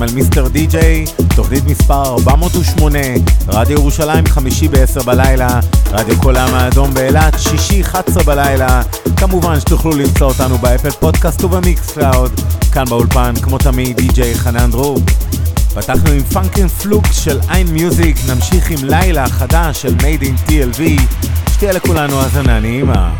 אתם על מיסטר די-ג'יי, תוכנית מספר 408, רדיו ירושלים חמישי ב-10 בלילה, רדיו כל העם האדום באילת, שישי 11 בלילה, כמובן שתוכלו למצוא אותנו באפל פודקאסט ובמיקס קלאוד, כאן באולפן, כמו תמיד, די-ג'יי חנן דרור. פתחנו עם פאנקן פלוקס של איין מיוזיק, נמשיך עם לילה חדש של מייד אין TLV, שתהיה לכולנו האזנה נעימה.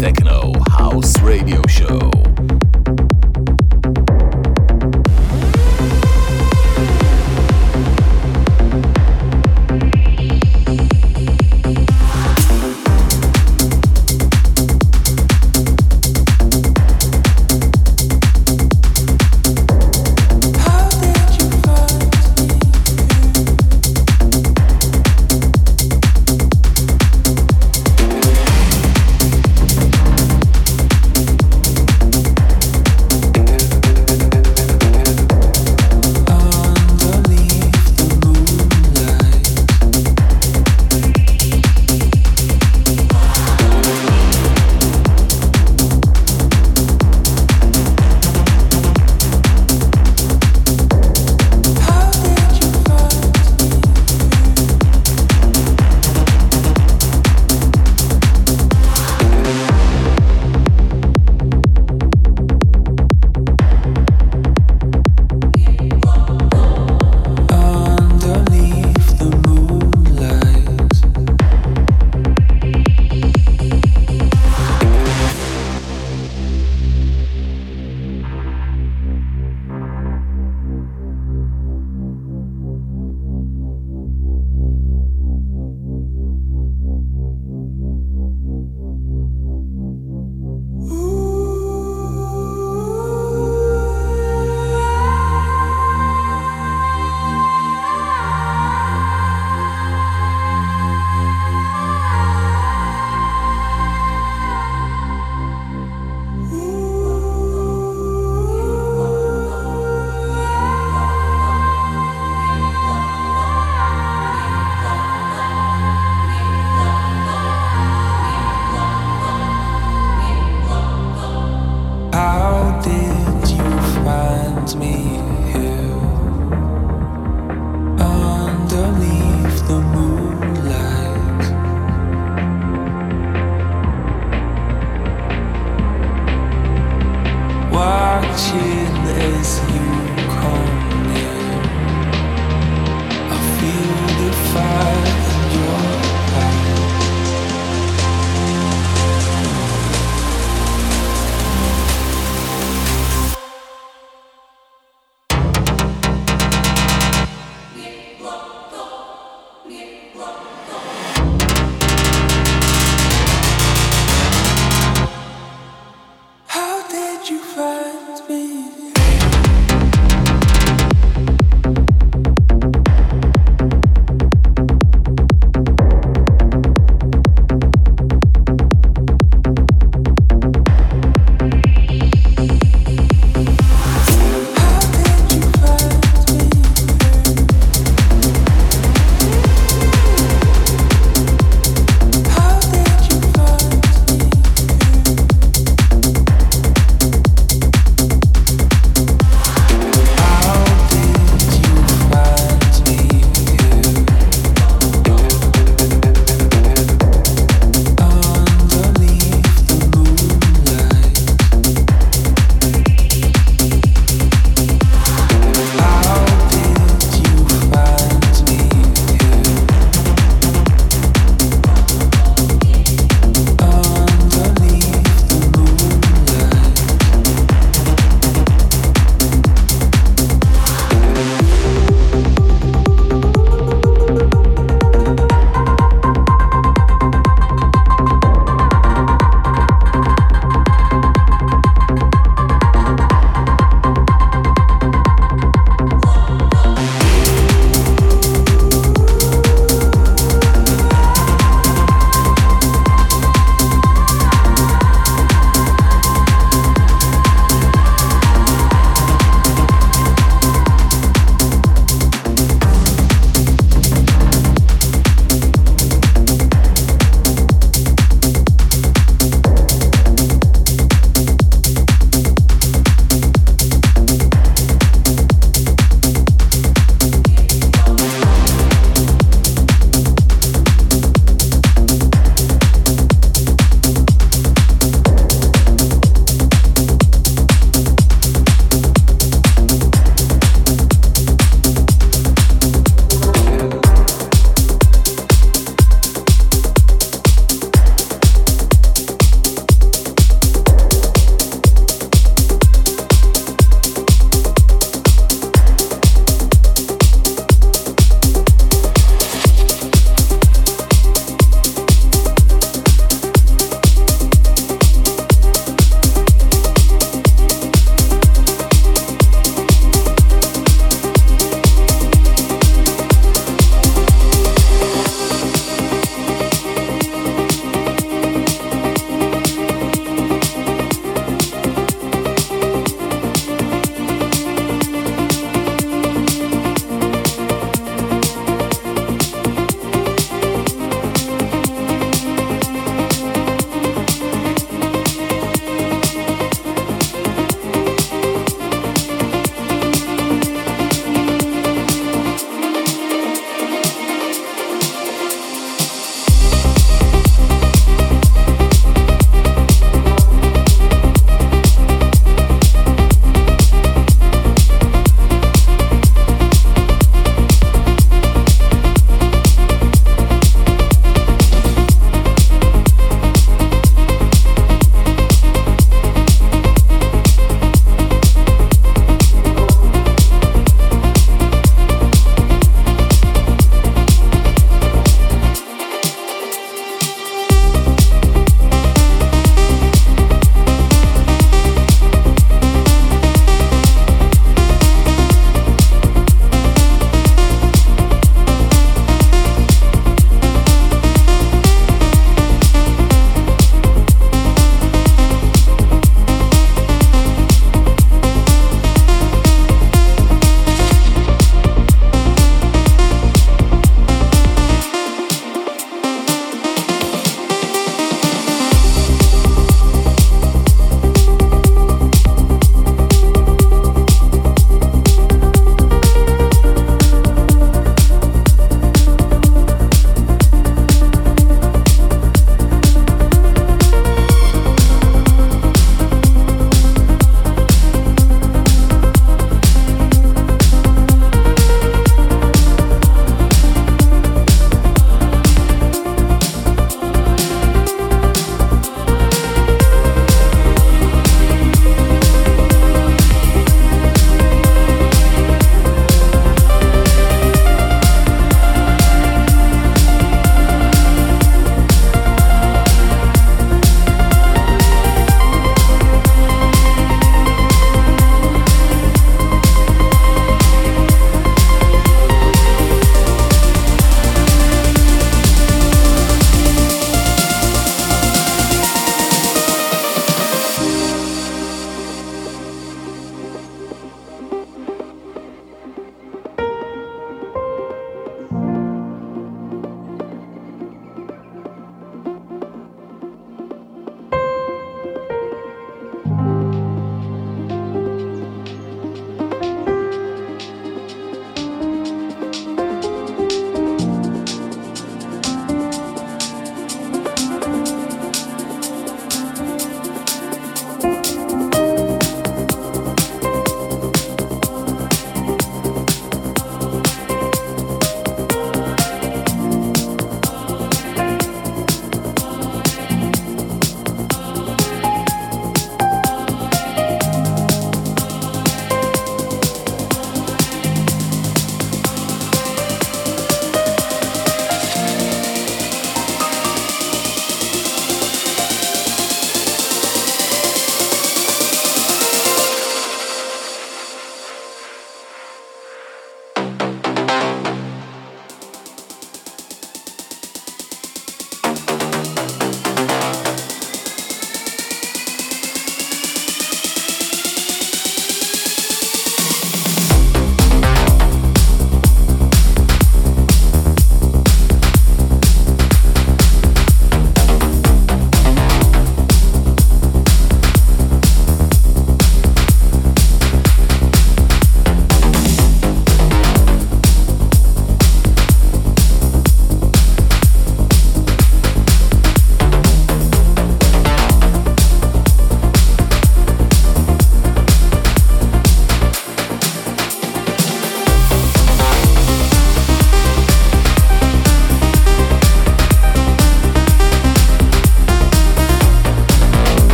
Techno House Radio Show.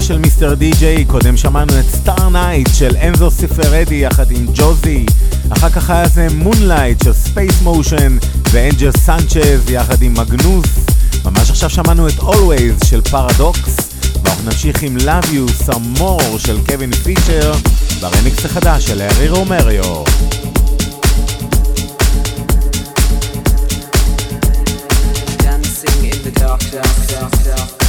של Mister DJ, קודם שמענו את Star Night של Enzo Siffredi יחד עם ג'וזי, אחר כך היה זה Moonlight של Space Motion ואנג'ל סנצ'ז יחד עם מגנוס, ממש עכשיו שמענו את Always של פרדוקס, ואנחנו נמשיך עם Love You Some More של קווין פיצ'ר, ברמיקס החדש של הארי רומרו. Dancing in the dark, dark, dark, dark.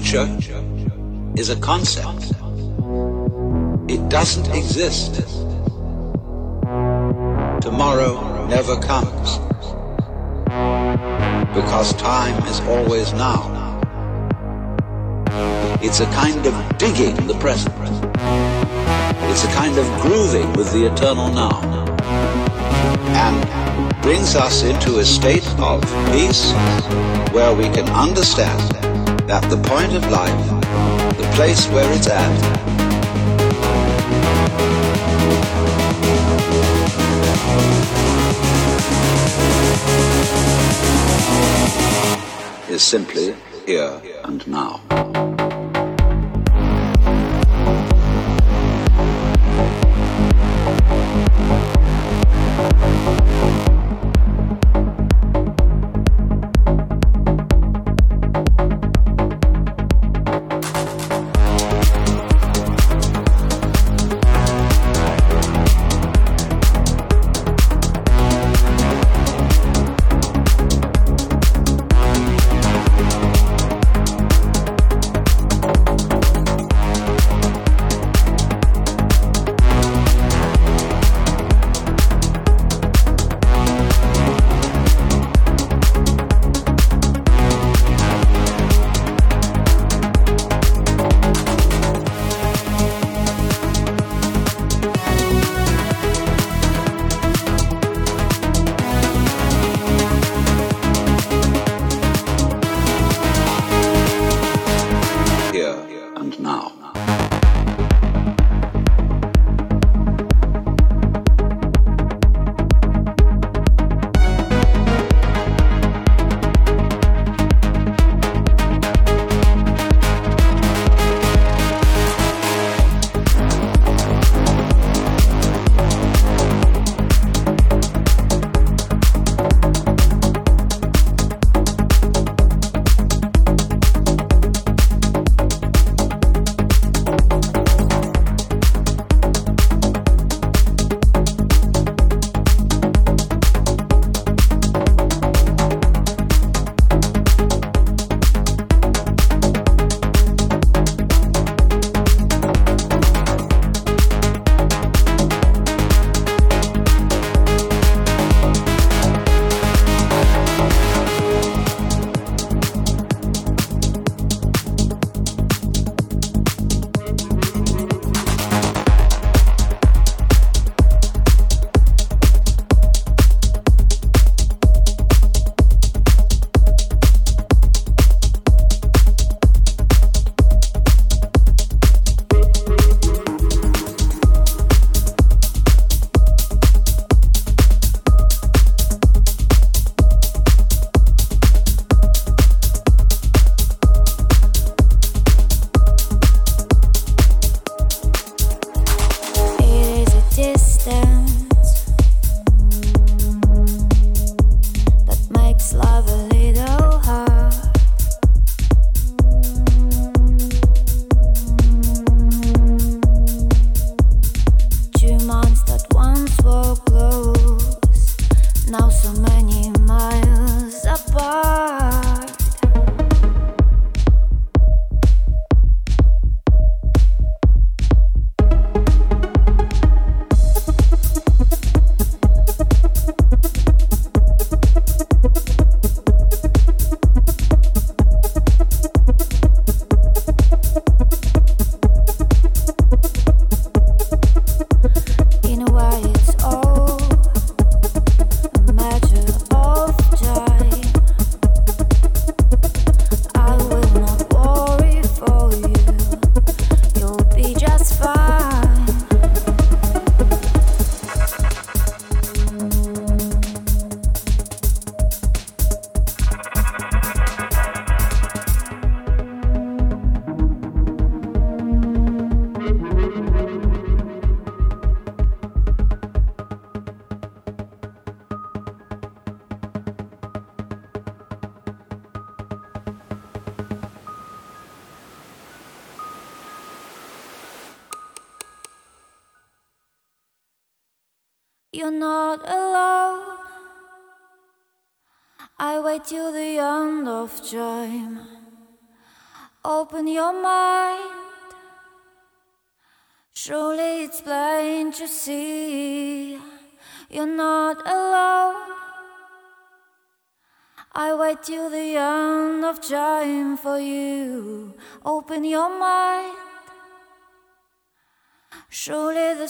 Future is a concept. It doesn't exist. Tomorrow never comes. Because time is always now. It's a kind of digging the present. It's a kind of grooving with the eternal now. And brings us into a state of peace where we can understand that the point of life, the place where it's at, is simply here and now.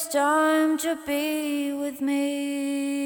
Time to be with me.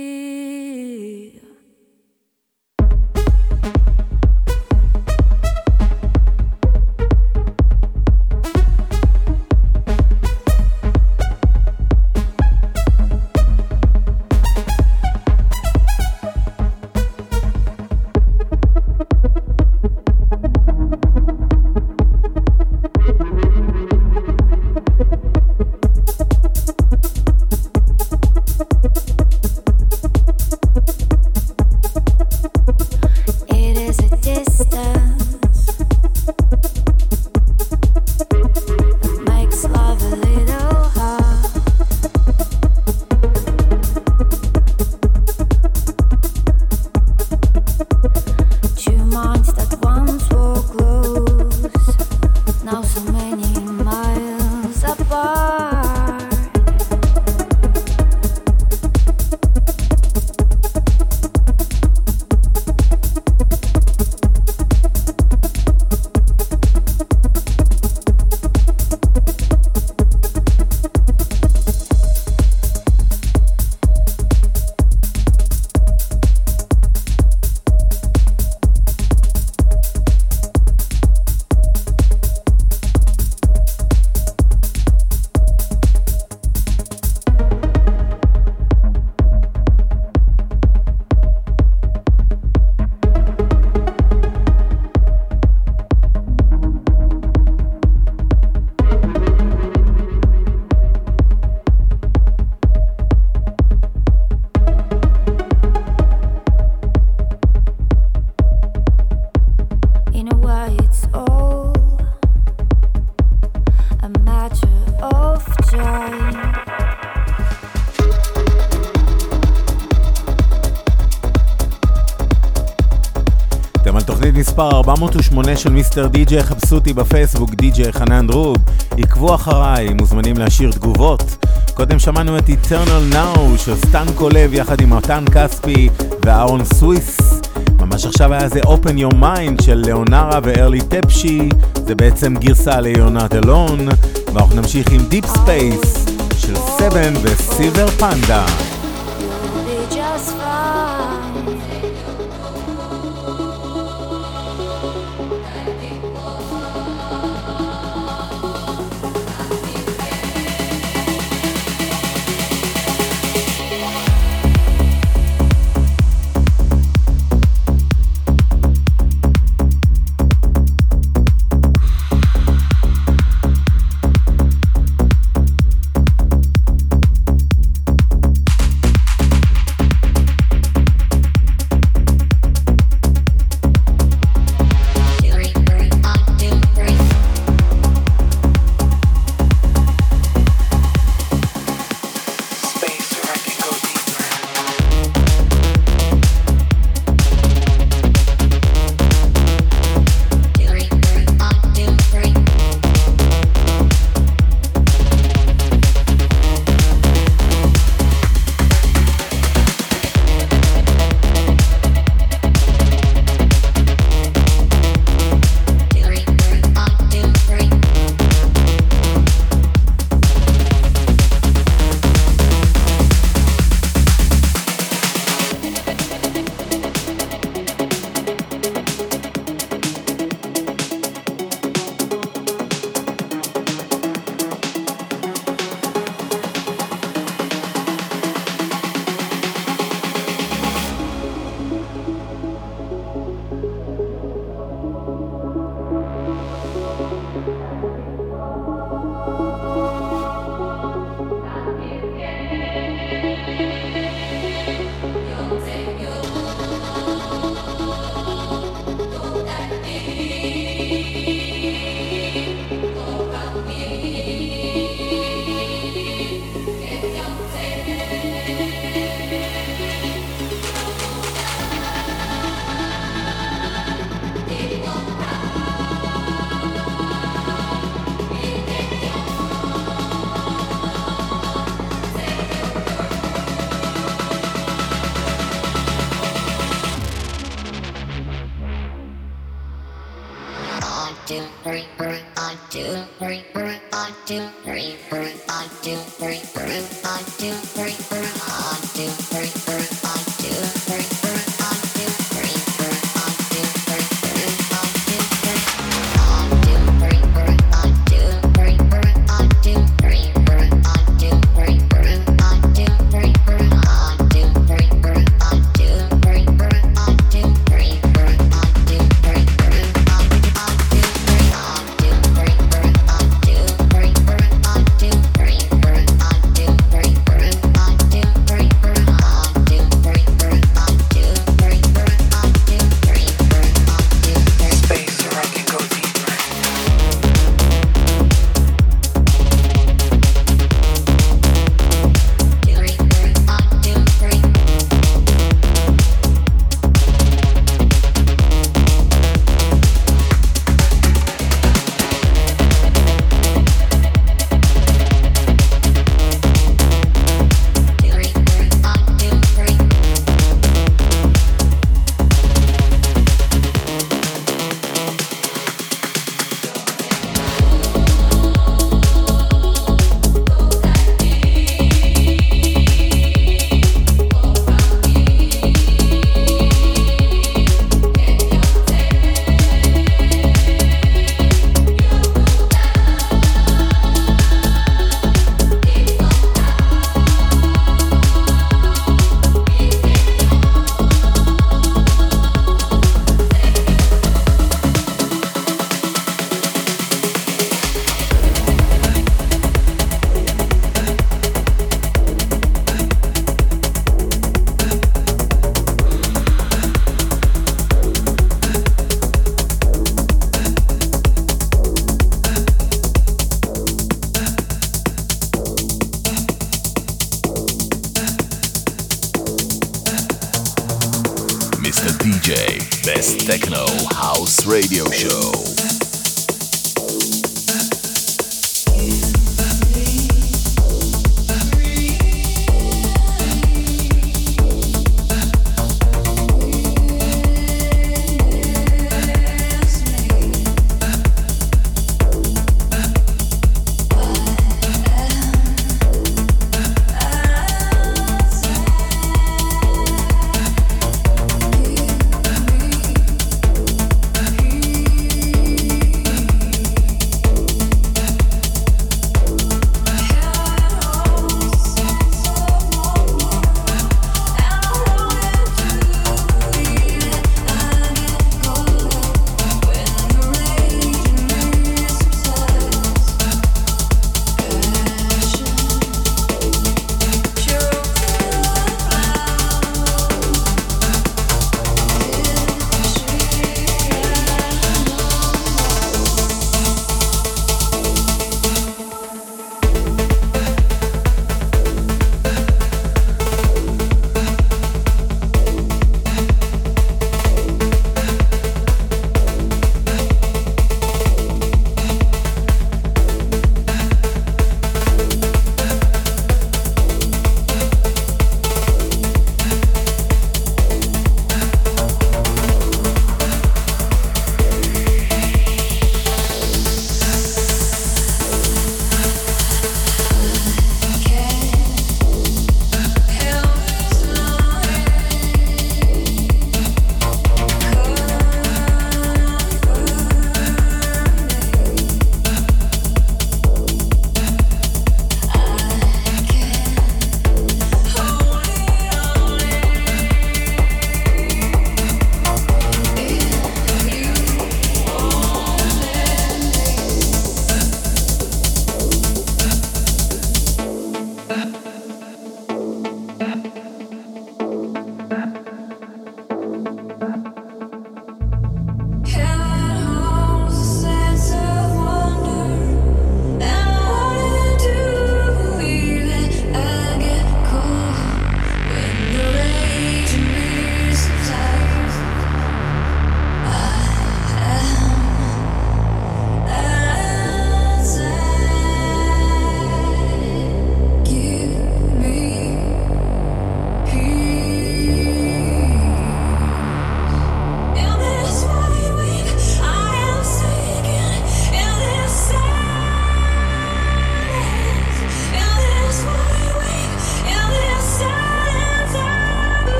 408 של מיסטר די.ג'יי, חפשו אותי בפייסבוק, די.ג'יי חנן דרוב. עקבו אחריי, מוזמנים להשאיר תגובות. קודם שמענו את Eternal Now של סטן קולב יחד עם מתן כספי ואהרון סוויס. ממש עכשיו היה זה Open Your Mind של ליאונרה וארלי טפשי, זה בעצם גרסה ליונת אלון, ואנחנו נמשיך עם Deep Space של 7 וסילבר פנדה.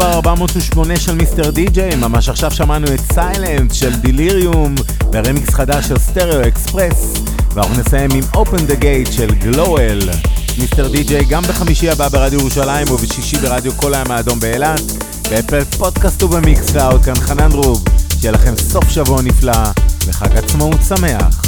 מספר 408 של Mister DJ, ממש עכשיו שמענו את Silence של Delerium ו remix חדש של Stereo Express, ואנחנו נסיים עם Open the Gate של גלואל. Mister DJ גם בחמישי הבא ברדיו ירושלים ובשישי ברדיו קול הים האדום באילת, ב Apple Podcast וב Mixcloud, כאן חנן רוב, שיהיה לכם סוף שבוע נפלא וחג עצמאות שמח.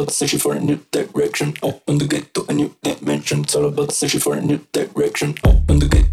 about searching for a new direction. Open the gate to a new dimension. It's all about searching for a new direction. Open the gate.